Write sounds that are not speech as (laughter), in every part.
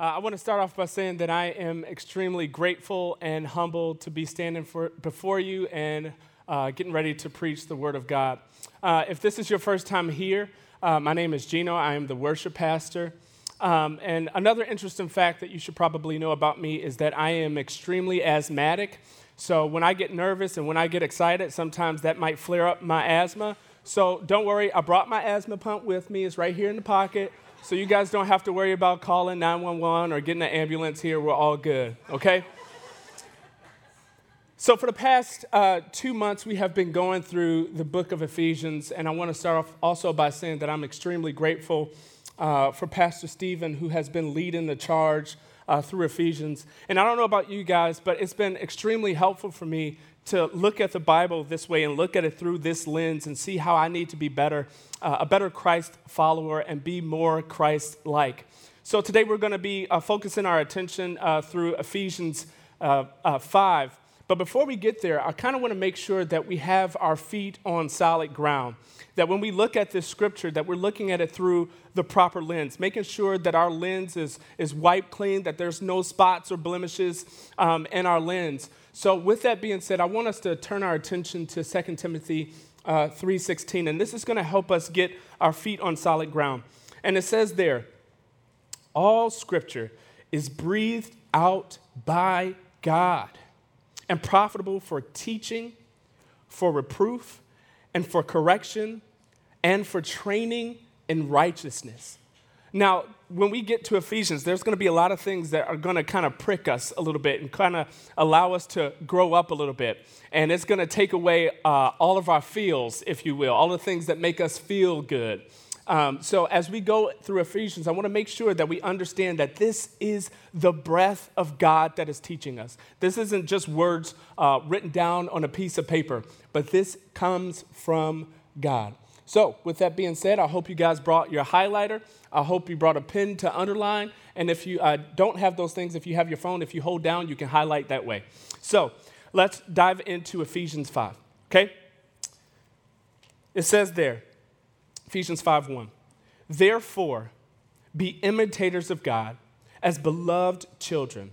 Uh, I want to start off by saying that I am extremely grateful and humbled to be standing for, before you and uh, getting ready to preach the Word of God. Uh, if this is your first time here, uh, my name is Gino. I am the worship pastor. Um, and another interesting fact that you should probably know about me is that I am extremely asthmatic. So when I get nervous and when I get excited, sometimes that might flare up my asthma. So don't worry, I brought my asthma pump with me. It's right here in the pocket. So you guys don't have to worry about calling 911 or getting an ambulance here. We're all good, okay? So, for the past uh, two months, we have been going through the book of Ephesians, and I want to start off also by saying that I'm extremely grateful uh, for Pastor Stephen, who has been leading the charge uh, through Ephesians. And I don't know about you guys, but it's been extremely helpful for me to look at the Bible this way and look at it through this lens and see how I need to be better, uh, a better Christ follower and be more Christ like. So today we're going to be uh, focusing our attention uh, through Ephesians uh, uh, 5. But before we get there, I kind of want to make sure that we have our feet on solid ground. That when we look at this scripture, that we're looking at it through the proper lens, making sure that our lens is, is wiped clean, that there's no spots or blemishes um, in our lens. So, with that being said, I want us to turn our attention to 2 Timothy uh, 3.16, and this is going to help us get our feet on solid ground. And it says there, all scripture is breathed out by God and profitable for teaching, for reproof, and for correction, and for training in righteousness now, when we get to Ephesians, there's going to be a lot of things that are going to kind of prick us a little bit and kind of allow us to grow up a little bit. And it's going to take away uh, all of our feels, if you will, all the things that make us feel good. Um, so, as we go through Ephesians, I want to make sure that we understand that this is the breath of God that is teaching us. This isn't just words uh, written down on a piece of paper, but this comes from God. So, with that being said, I hope you guys brought your highlighter. I hope you brought a pen to underline. And if you uh, don't have those things, if you have your phone, if you hold down, you can highlight that way. So, let's dive into Ephesians 5, okay? It says there, Ephesians 5 1. Therefore, be imitators of God as beloved children,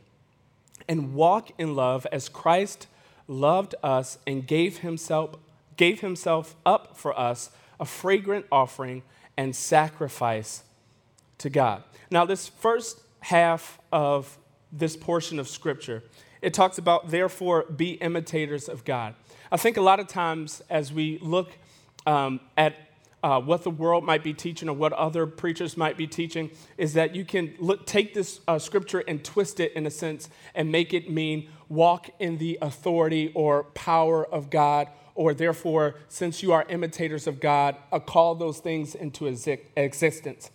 and walk in love as Christ loved us and gave himself, gave himself up for us a fragrant offering and sacrifice to God. Now, this first half of this portion of Scripture, it talks about, therefore, be imitators of God. I think a lot of times as we look um, at uh, what the world might be teaching or what other preachers might be teaching is that you can look, take this uh, scripture and twist it in a sense and make it mean walk in the authority or power of God or therefore, since you are imitators of God, uh, call those things into existence.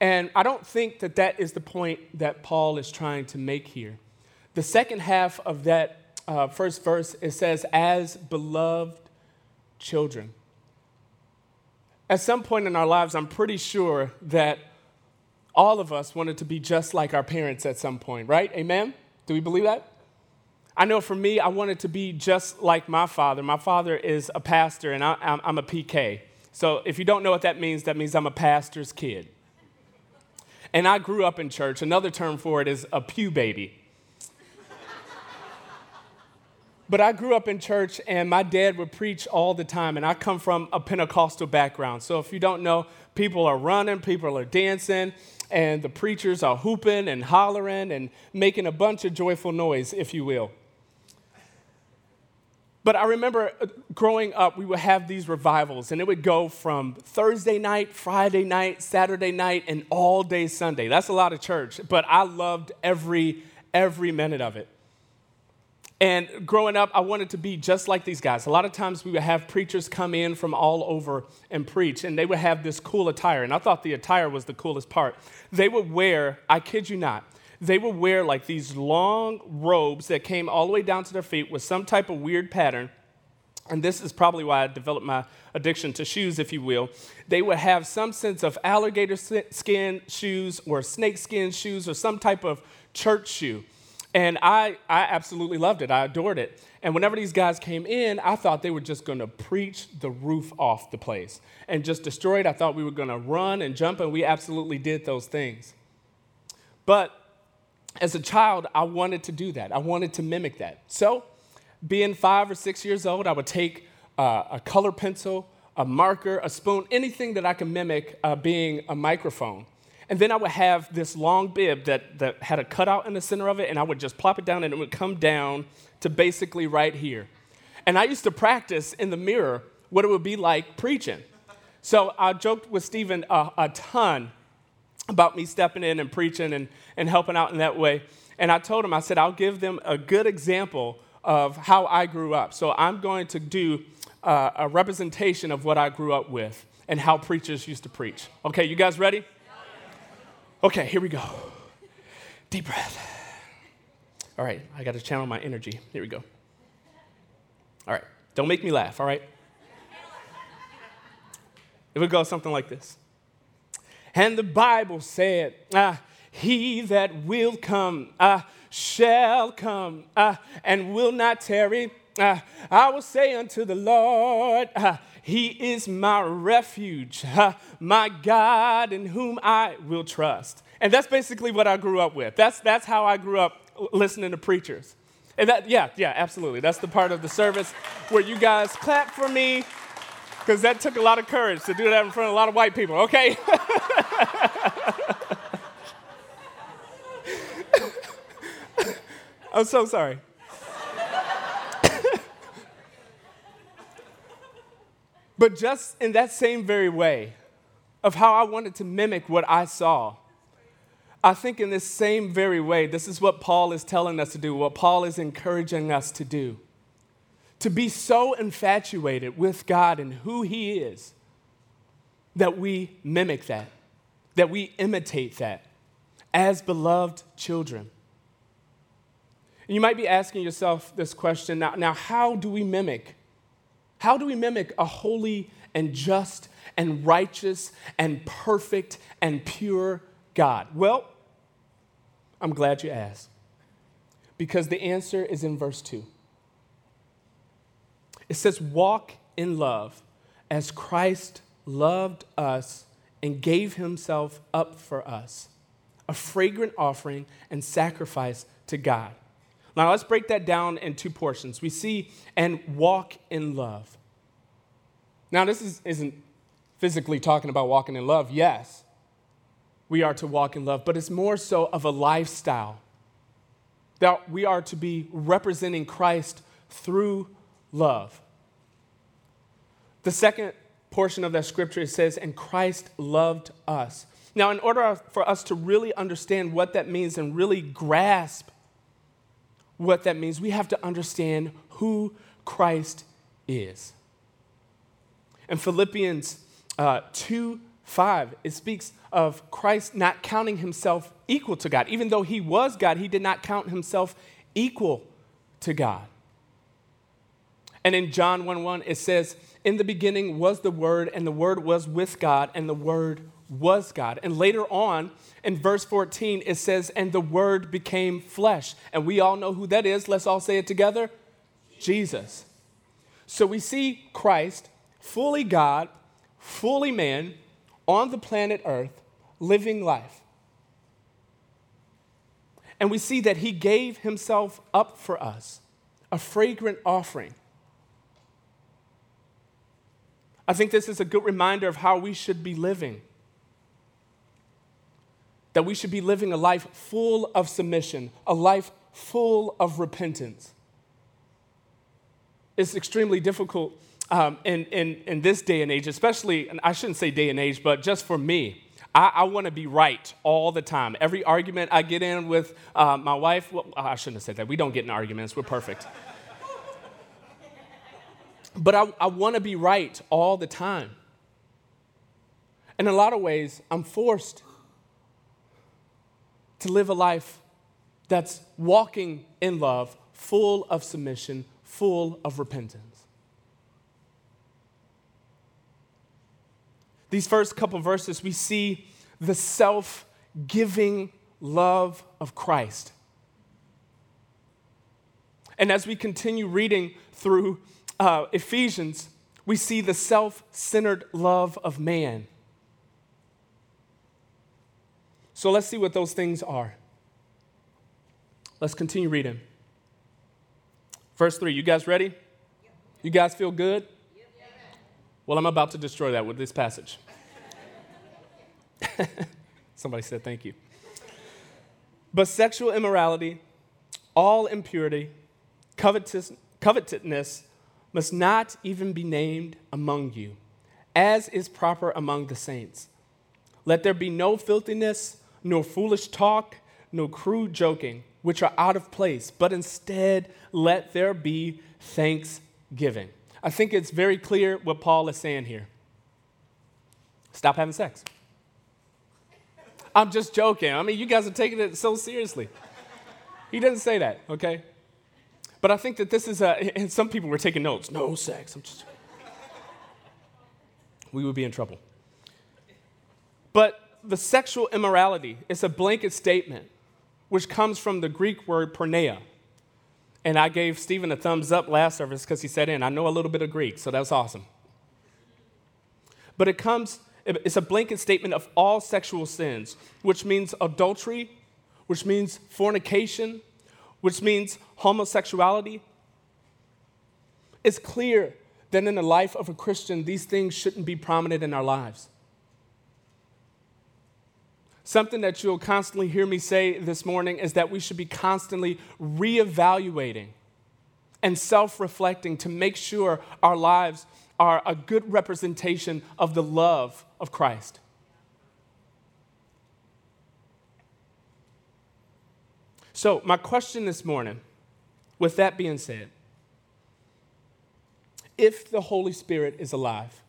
And I don't think that that is the point that Paul is trying to make here. The second half of that uh, first verse, it says, as beloved children. At some point in our lives, I'm pretty sure that all of us wanted to be just like our parents at some point, right? Amen? Do we believe that? I know for me, I wanted to be just like my father. My father is a pastor, and I, am a PK. So if you don't know what that means, that means I'm a pastor's kid. And I grew up in church. Another term for it is a pew baby. but I grew up in church, and my dad would preach all the time, and I come from a Pentecostal background. So if you don't know, people are running, people are dancing, and the preachers are hooping and hollering and making a bunch of joyful noise, if you will. But I remember uh, growing up, we would have these revivals, and it would go from Thursday night, Friday night, Saturday night, and all day Sunday. That's a lot of church, but I loved every, every minute of it. And growing up, I wanted to be just like these guys. A lot of times we would have preachers come in from all over and preach, and they would have this cool attire. And I thought the attire was the coolest part. They would wear, I kid you not, they would wear like these long robes that came all the way down to their feet with some type of weird pattern. And this is probably why I developed my addiction to shoes, if you will. They would have some sense of alligator skin shoes or snake skin shoes or some type of church shoe. And I, I absolutely loved it. I adored it. And whenever these guys came in, I thought they were just going to preach the roof off the place and just destroy it. I thought we were going to run and jump, and we absolutely did those things. But as a child, I wanted to do that. I wanted to mimic that. So, being five or six years old, I would take uh, a color pencil, a marker, a spoon, anything that I could mimic uh, being a microphone. And then I would have this long bib that, that had a cutout in the center of it, and I would just plop it down, and it would come down to basically right here. And I used to practice in the mirror what it would be like preaching. So I joked with Stephen a, a ton about me stepping in and preaching and, and helping out in that way. And I told him, I said, I'll give them a good example of how I grew up. So I'm going to do uh, a representation of what I grew up with and how preachers used to preach. Okay, you guys ready? Okay, here we go. Deep breath. All right, I got to channel my energy. Here we go. All right, don't make me laugh, all right? It would go something like this. And the Bible said, ah, He that will come ah, shall come ah, and will not tarry. Ah, I will say unto the Lord, ah, He is my refuge, ah, my God in whom I will trust. And that's basically what I grew up with. That's, that's how I grew up listening to preachers. And that, yeah, yeah, absolutely. That's the part of the service where you guys clap for me because that took a lot of courage to do that in front of a lot of white people, okay? (laughs) I'm so sorry. (laughs) but just in that same very way of how I wanted to mimic what I saw, I think in this same very way, this is what Paul is telling us to do, what Paul is encouraging us to do to be so infatuated with God and who He is that we mimic that, that we imitate that as beloved children. And you might be asking yourself this question now, now, how do we mimic? How do we mimic a holy and just and righteous and perfect and pure God? Well, I'm glad you asked. Because the answer is in verse 2. It says, Walk in love as Christ loved us and gave himself up for us, a fragrant offering and sacrifice to God. Now, let's break that down in two portions. We see, and walk in love. Now, this is, isn't physically talking about walking in love. Yes, we are to walk in love, but it's more so of a lifestyle that we are to be representing Christ through love. The second portion of that scripture it says, and Christ loved us. Now, in order for us to really understand what that means and really grasp what that means, we have to understand who Christ is. In Philippians uh, 2 5, it speaks of Christ not counting himself equal to God. Even though he was God, he did not count himself equal to God. And in John 1 1, it says, In the beginning was the Word, and the Word was with God, and the Word was God. And later on, in verse 14, it says, And the Word became flesh. And we all know who that is. Let's all say it together Jesus. So we see Christ, fully God, fully man, on the planet Earth, living life. And we see that he gave himself up for us, a fragrant offering. I think this is a good reminder of how we should be living. That we should be living a life full of submission, a life full of repentance. It's extremely difficult um, in, in, in this day and age, especially, and I shouldn't say day and age, but just for me. I, I want to be right all the time. Every argument I get in with uh, my wife, well, I shouldn't have said that. We don't get in arguments, we're perfect. But I, I want to be right all the time. In a lot of ways, I'm forced to live a life that's walking in love, full of submission, full of repentance. These first couple verses, we see the self giving love of Christ. And as we continue reading through uh, Ephesians, we see the self centered love of man. So let's see what those things are. Let's continue reading. Verse 3. You guys ready? You guys feel good? Well, I'm about to destroy that with this passage. (laughs) Somebody said thank you. But sexual immorality, all impurity, covetous, covetousness must not even be named among you, as is proper among the saints. Let there be no filthiness, nor foolish talk, no crude joking, which are out of place, but instead let there be thanksgiving. I think it's very clear what Paul is saying here. Stop having sex. I'm just joking. I mean, you guys are taking it so seriously. He doesn't say that, okay? But I think that this is a, and some people were taking notes. No sex. I'm just, we would be in trouble. But the sexual immorality is a blanket statement which comes from the Greek word porneia. And I gave Stephen a thumbs up last service because he said in, I know a little bit of Greek, so that's awesome. But it comes, it's a blanket statement of all sexual sins, which means adultery, which means fornication, which means homosexuality. It's clear that in the life of a Christian, these things shouldn't be prominent in our lives. Something that you'll constantly hear me say this morning is that we should be constantly reevaluating and self reflecting to make sure our lives are a good representation of the love of Christ. So, my question this morning, with that being said, if the Holy Spirit is alive,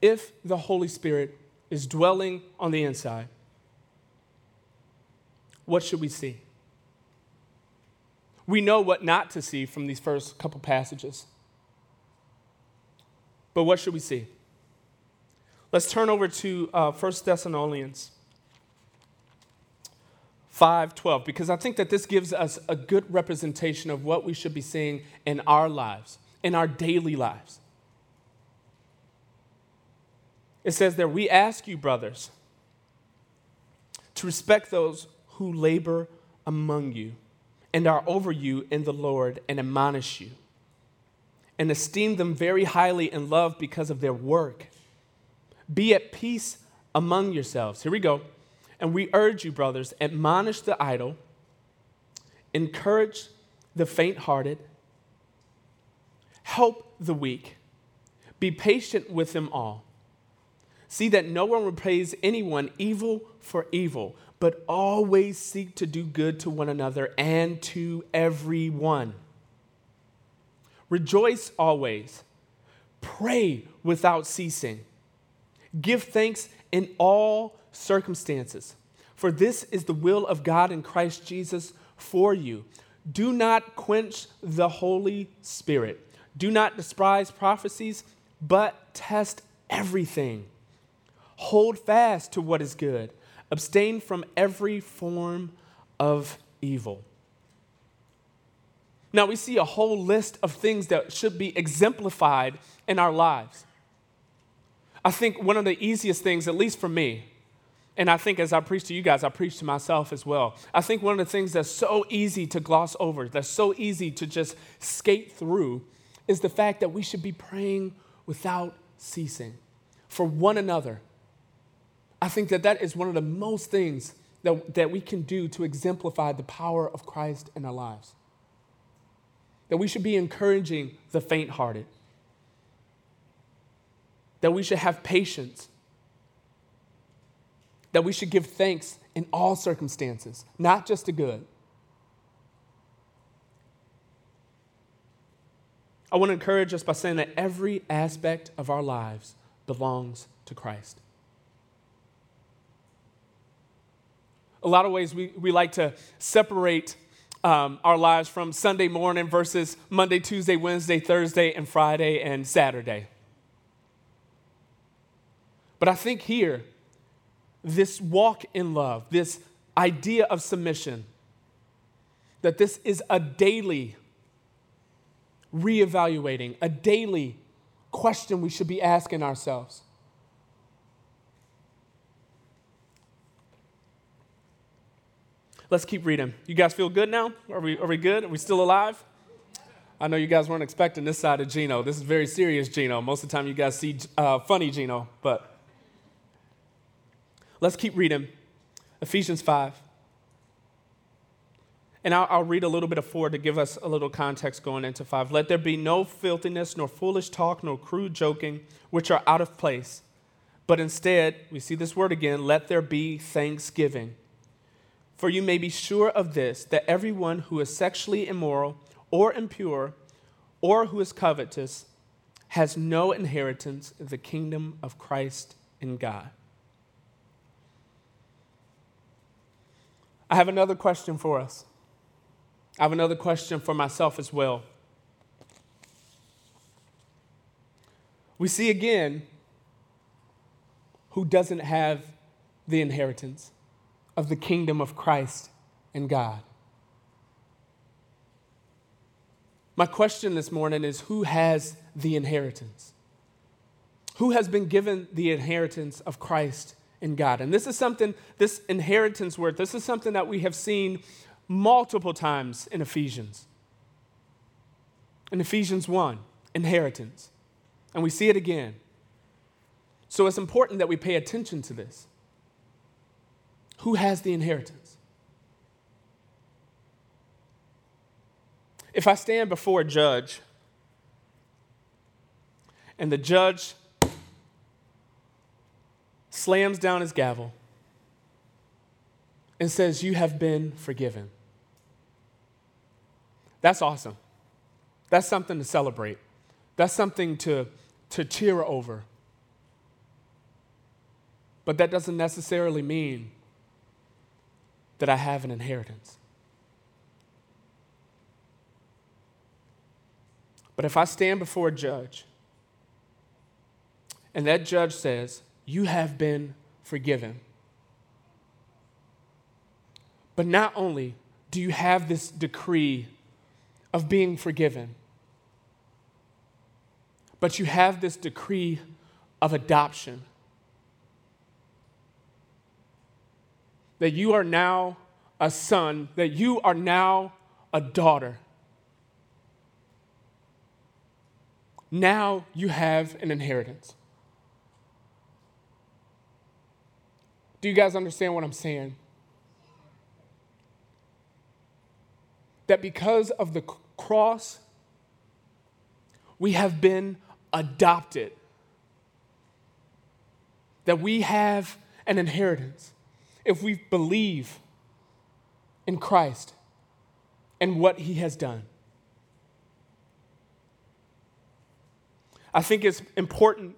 if the Holy Spirit is dwelling on the inside, what should we see? We know what not to see from these first couple passages. But what should we see? Let's turn over to uh, 1 Thessalonians 5:12 because I think that this gives us a good representation of what we should be seeing in our lives, in our daily lives. It says there, We ask you, brothers, to respect those who labor among you and are over you in the Lord and admonish you, and esteem them very highly in love because of their work. Be at peace among yourselves. Here we go. And we urge you, brothers, admonish the idle, encourage the faint hearted, help the weak, be patient with them all. See that no one repays anyone evil for evil, but always seek to do good to one another and to everyone. Rejoice always. Pray without ceasing. Give thanks in all circumstances, for this is the will of God in Christ Jesus for you. Do not quench the Holy Spirit. Do not despise prophecies, but test everything Hold fast to what is good. Abstain from every form of evil. Now, we see a whole list of things that should be exemplified in our lives. I think one of the easiest things, at least for me, and I think as I preach to you guys, I preach to myself as well. I think one of the things that's so easy to gloss over, that's so easy to just skate through, is the fact that we should be praying without ceasing for one another I think that that is one of the most things that, that we can do to exemplify the power of Christ in our lives. That we should be encouraging the faint hearted, that we should have patience, that we should give thanks in all circumstances, not just the good. I want to encourage us by saying that every aspect of our lives belongs to Christ. a lot of ways we, we like to separate um, our lives from Sunday morning versus Monday, Tuesday, Wednesday, Thursday, and Friday and Saturday. But I think here, this walk in love, this idea of submission, that this is a daily reevaluating, a daily question we should be asking ourselves. Let's keep reading. You guys feel good now? Are we, are we good? Are we still alive? I know you guys weren't expecting this side of Gino. This is very serious Gino. Most of the time, you guys see uh, funny Gino, but let's keep reading. Ephesians 5. And I'll, I'll, read a little bit of 4 to give us a little context going into 5. Let there be no filthiness, nor foolish talk, nor crude joking, which are out of place. But instead, we see this word again let there be thanksgiving. For you may be sure of this, that everyone who is sexually immoral or impure or who is covetous has no inheritance in the kingdom of Christ and God. I have another question for us. I have another question for myself as well. We see again who doesn't have the inheritance of the kingdom of Christ and God. My question this morning is who has the inheritance? Who has been given the inheritance of Christ and God? And this is something, this inheritance word, this is something that we have seen multiple times in Ephesians. In Ephesians 1, inheritance. And we see it again. So it's important that we pay attention to this. Who has the inheritance? If I stand before a judge and the judge slams down his gavel and says, You have been forgiven. That's awesome. That's something to celebrate. That's something to, to cheer over. But that doesn't necessarily mean that I have an inheritance. But if I stand before a judge and that judge says, You have been forgiven, but not only do you have this decree of being forgiven, but you have this decree of adoption. that you are now a son, that you are now a daughter. Now you have an inheritance. Do you guys understand what I'm saying? That because of the cross, we have been adopted, that we have an inheritance if we believe in Christ and what he has done. I think it's important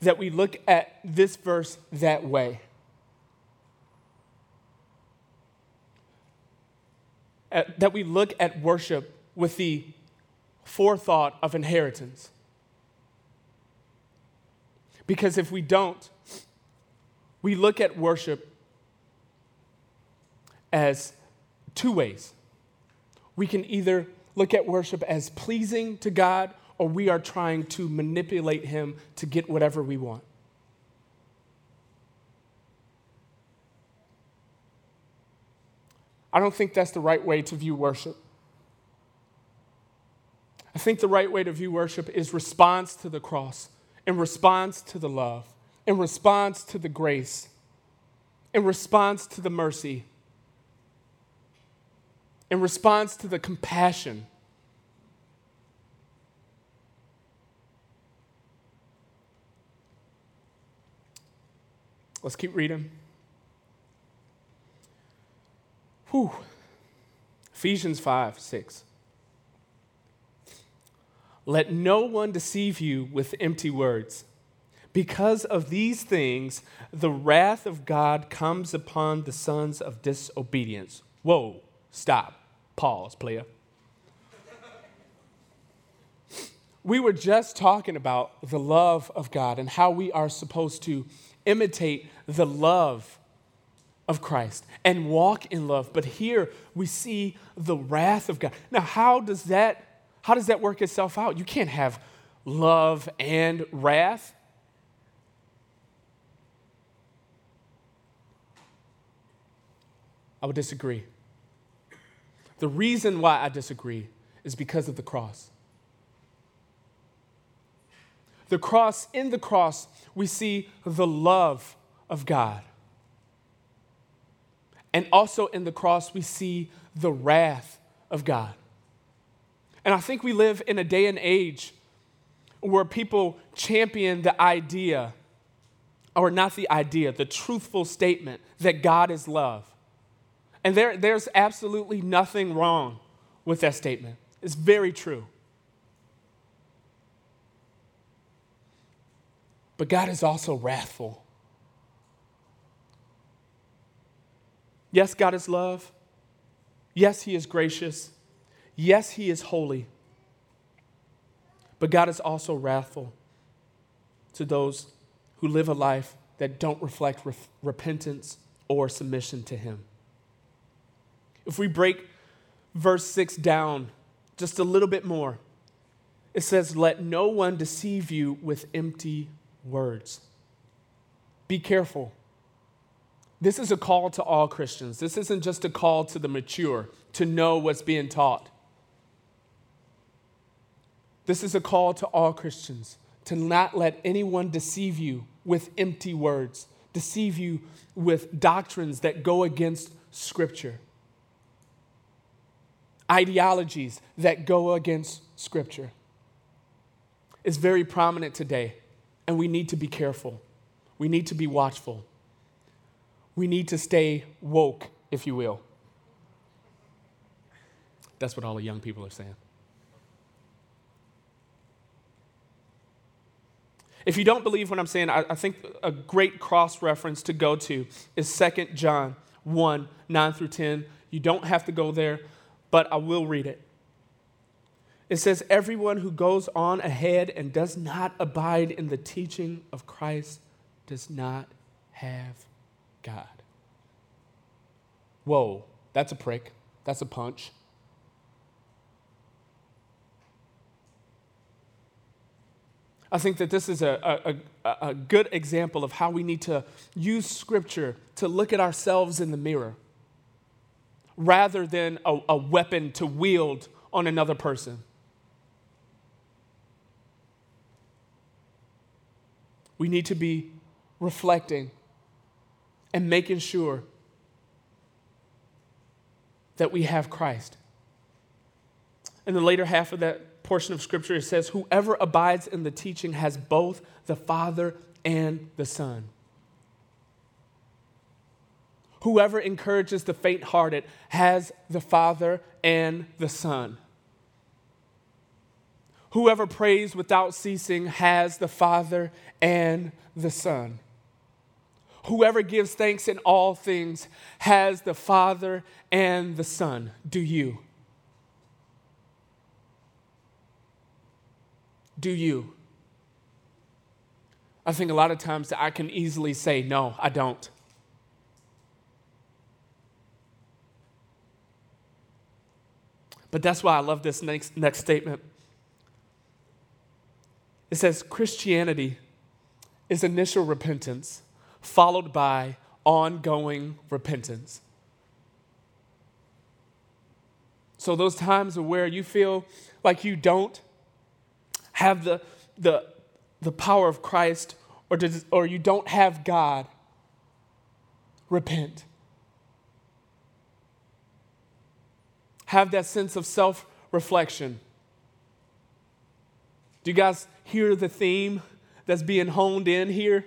that we look at this verse that way. That we look at worship with the forethought of inheritance. Because if we don't, we look at worship as two ways. We can either look at worship as pleasing to God or we are trying to manipulate Him to get whatever we want. I don't think that's the right way to view worship. I think the right way to view worship is response to the cross, in response to the love, in response to the grace, in response to the mercy in response to the compassion. Let's keep reading. Whew. Ephesians 5 6. Let no one deceive you with empty words. Because of these things, the wrath of God comes upon the sons of disobedience. Whoa, stop. Pause, player. we were just talking about the love of God and how we are supposed to imitate the love of Christ and walk in love. But here we see the wrath of God. Now, how does that how does that work itself out? You can't have love and wrath. I would disagree. The reason why I disagree is because of the cross. The cross, in the cross, we see the love of God. And also in the cross, we see the wrath of God. And I think we live in a day and age where people champion the idea, or not the idea, the truthful statement that God is love. And there, there's absolutely nothing wrong with that statement. It's very true. But God is also wrathful. Yes, God is love. Yes, He is gracious. Yes, He is holy. But God is also wrathful to those who live a life that don't reflect re- repentance or submission to Him. If we break verse 6 down just a little bit more, it says, Let no one deceive you with empty words. Be careful. This is a call to all Christians. This isn't just a call to the mature to know what's being taught. This is a call to all Christians to not let anyone deceive you with empty words, deceive you with doctrines that go against Scripture, ideologies that go against Scripture. It's very prominent today, and we need to be careful. We need to be watchful. We need to stay woke, if you will. That's what all the young people are saying. If you don't believe what I'm saying, I, I think a great cross reference to go to is 2 John 1 9 through 10. You don't have to go there, but I will read it. It says, Everyone who goes on ahead and does not abide in the teaching of Christ does not have God. Whoa, that's a prick. That's a punch. I think that this is a, a, a, good example of how we need to use Scripture to look at ourselves in the mirror rather than a, a weapon to wield on another person. We need to be reflecting and making sure that we have Christ. In the later half of that portion of scripture, it says, Whoever abides in the teaching has both the Father and the Son. Whoever encourages the faint hearted has the Father and the Son. Whoever prays without ceasing has the Father and the Son. Whoever gives thanks in all things has the Father and the Son. Do you? do you? I think a lot of times I can easily say, no, I don't. But that's why I love this next, next statement. It says Christianity is initial repentance followed by ongoing repentance. So, those times where you feel like you don't have the, the, the power of Christ or, does, or you don't have God, repent. Have that sense of self reflection. Do you guys hear the theme that's being honed in here?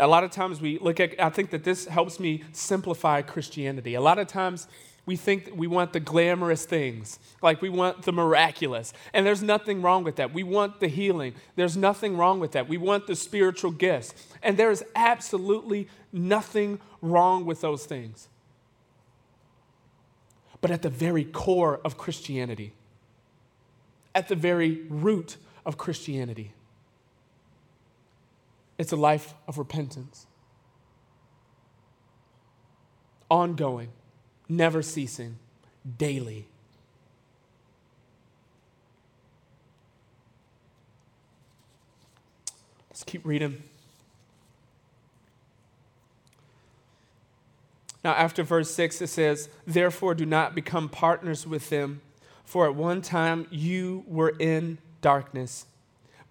A lot of times we look at, I think that this helps me simplify Christianity. A lot of times we think we want the glamorous things, like we want the miraculous. And there's nothing wrong with that. We want the healing. There's nothing wrong with that. We want the spiritual gifts. And there is absolutely nothing wrong with those things. But at the very core of Christianity, at the very root of Christianity, it's a life of repentance. Ongoing, never ceasing, daily. Let's keep reading. Now, after verse 6, it says, Therefore, do not become partners with them, for at one time you were in darkness,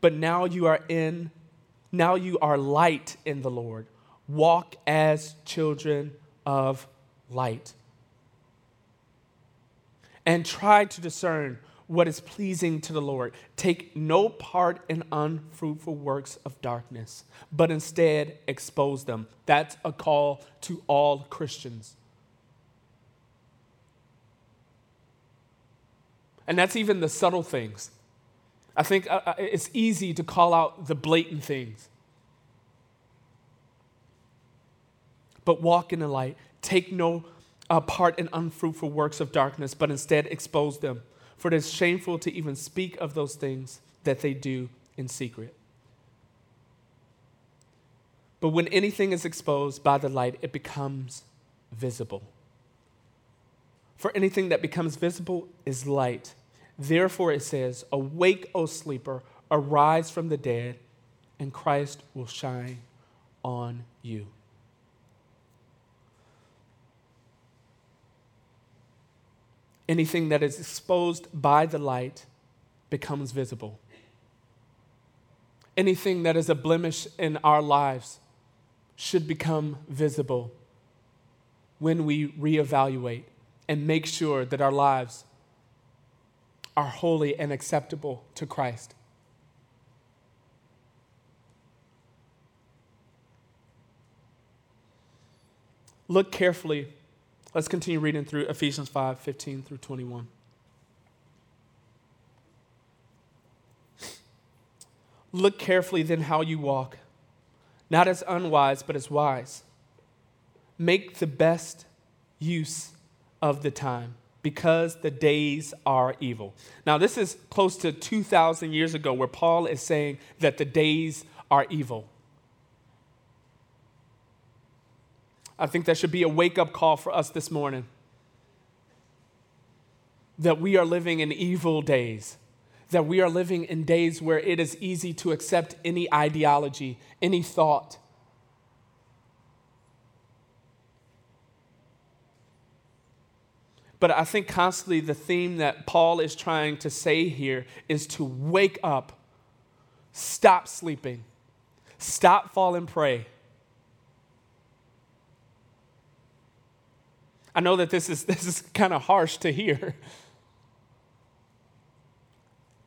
but now you are in, now you are light in the Lord. Walk as children of light. And try to discern what is pleasing to the Lord. Take no part in unfruitful works of darkness, but instead expose them. That's a call to all Christians. And that's even the subtle things. I think uh, uh, it's easy to call out the blatant things. But walk in the light. Take no uh, part in unfruitful works of darkness, but instead expose them for it is shameful to even speak of those things that they do in secret. But when anything is exposed by the light, it becomes visible. For anything that becomes visible is light. Therefore, it says, Awake, O sleeper, arise from the dead, and Christ will shine on you. anything that is exposed by the light becomes visible. Anything that is a blemish in our lives should become visible when we reevaluate and make sure that our lives are holy and acceptable to Christ. Look carefully Let's continue reading through Ephesians 5 15 through 21. Look carefully then how you walk, not as unwise, but as wise. Make the best use of the time because the days are evil. Now, this is close to 2,000 years ago where Paul is saying that the days are evil. I think that should be a wake up call for us this morning. That we are living in evil days, that we are living in days where it is easy to accept any ideology, any thought. But I think constantly the theme that Paul is trying to say here is to wake up, stop sleeping, stop falling prey I know that this is, (laughs) this is kind of harsh to hear.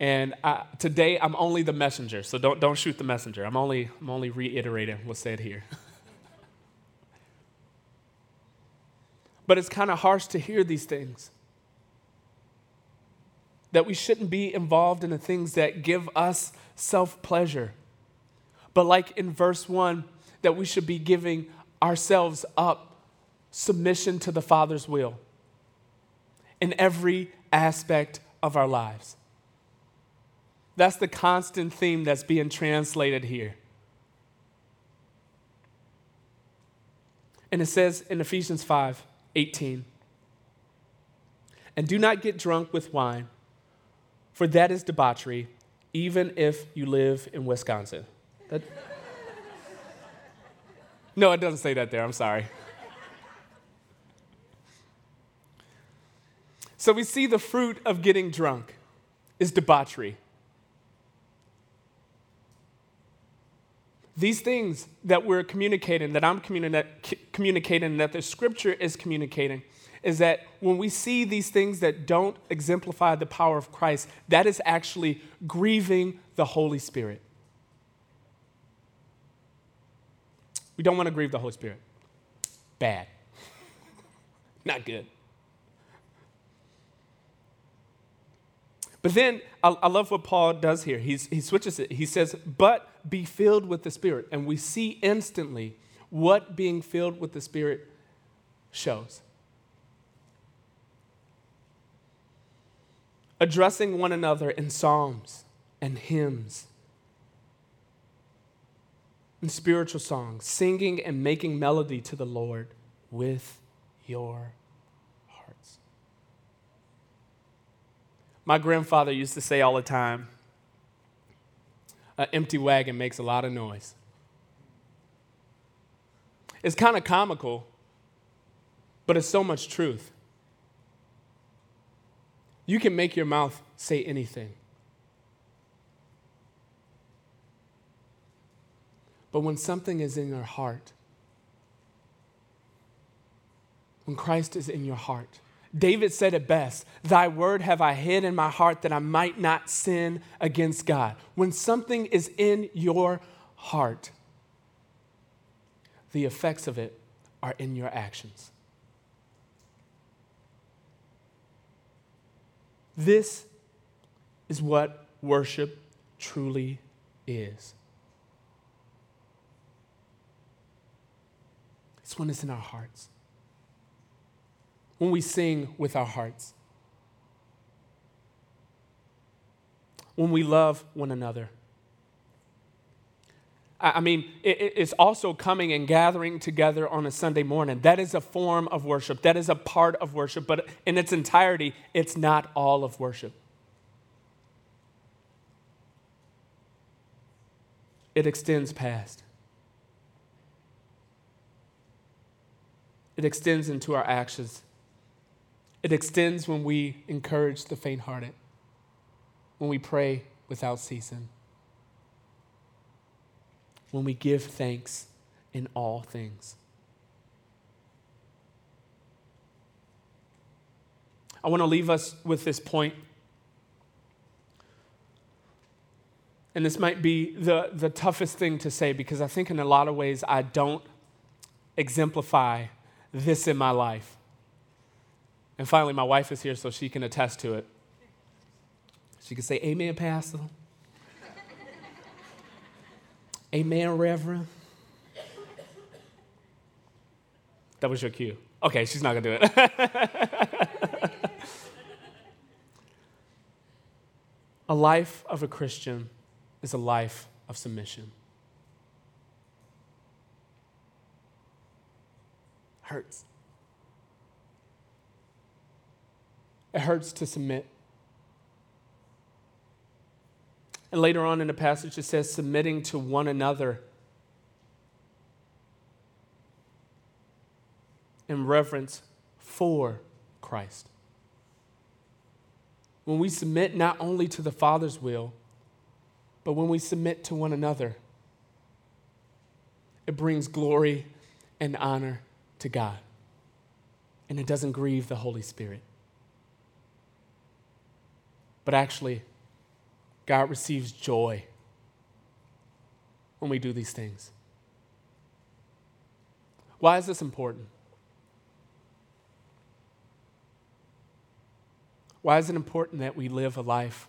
And I, today I'm only the messenger, so don't, don't shoot the messenger. I'm only, I'm only reiterating what's said here. (laughs) but it's kind of harsh to hear these things. That we shouldn't be involved in the things that give us self pleasure. But, like in verse 1, that we should be giving ourselves up submission to the Father's will in every aspect of our lives. That's the constant theme that's being translated here. And it says in Ephesians 5 18, and do not get drunk with wine, for that is debauchery, even if you live in Wisconsin. That... no, it doesn't say that there. I'm sorry. So we see the fruit of getting drunk is debauchery. These things that we're communicating, that I'm communicating, that the scripture is communicating, is that when we see these things that don't exemplify the power of Christ, that is actually grieving the Holy Spirit. We don't want to grieve the Holy Spirit. Bad. (laughs) Not good. But then I, I love what Paul does here. He's, he switches it. He says, but be filled with the Spirit. And we see instantly what being filled with the Spirit shows. Addressing one another in psalms and hymns and spiritual songs, singing and making melody to the Lord with your hearts. My grandfather used to say all the time, An empty wagon makes a lot of noise. It's kind of comical, but it's so much truth. You can make your mouth say anything. But when something is in your heart, when Christ is in your heart, David said it best Thy word have I hid in my heart that I might not sin against God. When something is in your heart, the effects of it are in your actions. This is what worship truly is. It's when it's in our hearts. When we sing with our hearts. When we love one another. I mean, it's also coming and gathering together on a Sunday morning. That is a form of worship. That is a part of worship. But in its entirety, it's not all of worship. It extends past. It extends into our actions. It extends when we encourage the faint hearted, when we pray without ceasing, when we give thanks in all things. I want to leave us with this point. And this might be the, the toughest thing to say because I think in a lot of ways I don't exemplify this in my life. And finally, my wife is here so she can attest to it. She can say, Amen, Pastor. (laughs) Amen, Reverend. That was your cue. Okay, she's not going to do it. (laughs) a life of a Christian is a life of submission. hurts. It hurts to submit. And later on in the passage, it says, submitting to one another in reverence for Christ. When we submit not only to the Father's will, but when we submit to one another, it brings glory and honor to God. And it doesn't grieve the Holy Spirit. But actually, God receives joy when we do these things. Why is this important? Why is it important that we live a life?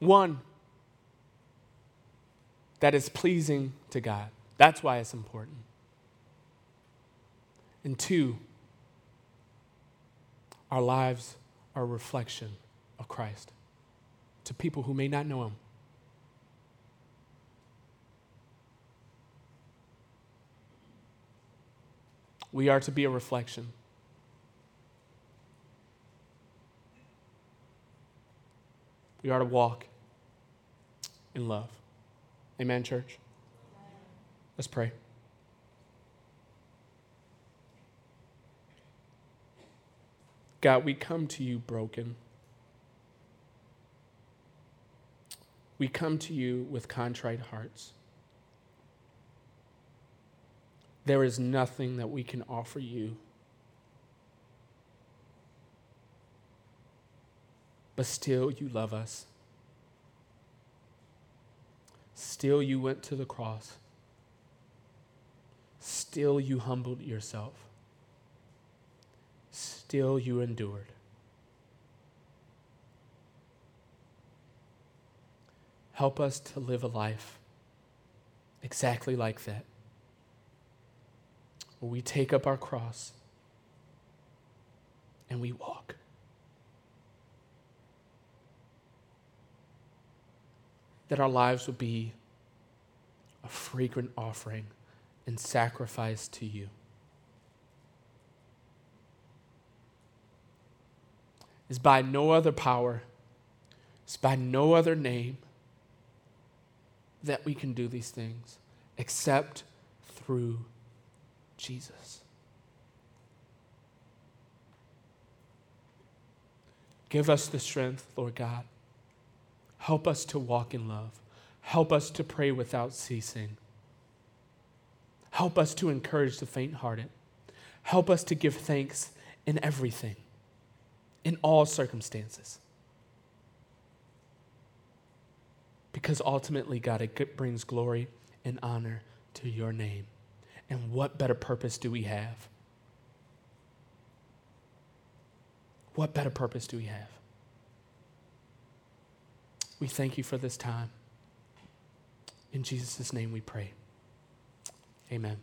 One, that is pleasing to God. That's why it's important. And two, our lives are a reflection of Christ to people who may not know him. We are to be a reflection. We are to walk in love. Amen, church? Let's pray. God, we come to you broken. We come to you with contrite hearts. There is nothing that we can offer you. But still, you love us. Still, you went to the cross. Still, you humbled yourself still you endured. Help us to live a life exactly like that, where we take up our cross and we walk. That our lives would be a fragrant offering and sacrifice to you. Is by no other power, it's by no other name, that we can do these things except through Jesus. Give us the strength, Lord God. Help us to walk in love. Help us to pray without ceasing. Help us to encourage the faint hearted. Help us to give thanks in everything, in all circumstances. Because ultimately, God, it brings glory and honor to your name. And what better purpose do we have? What better purpose do we have? We thank you for this time. In Jesus' name we pray. Amen.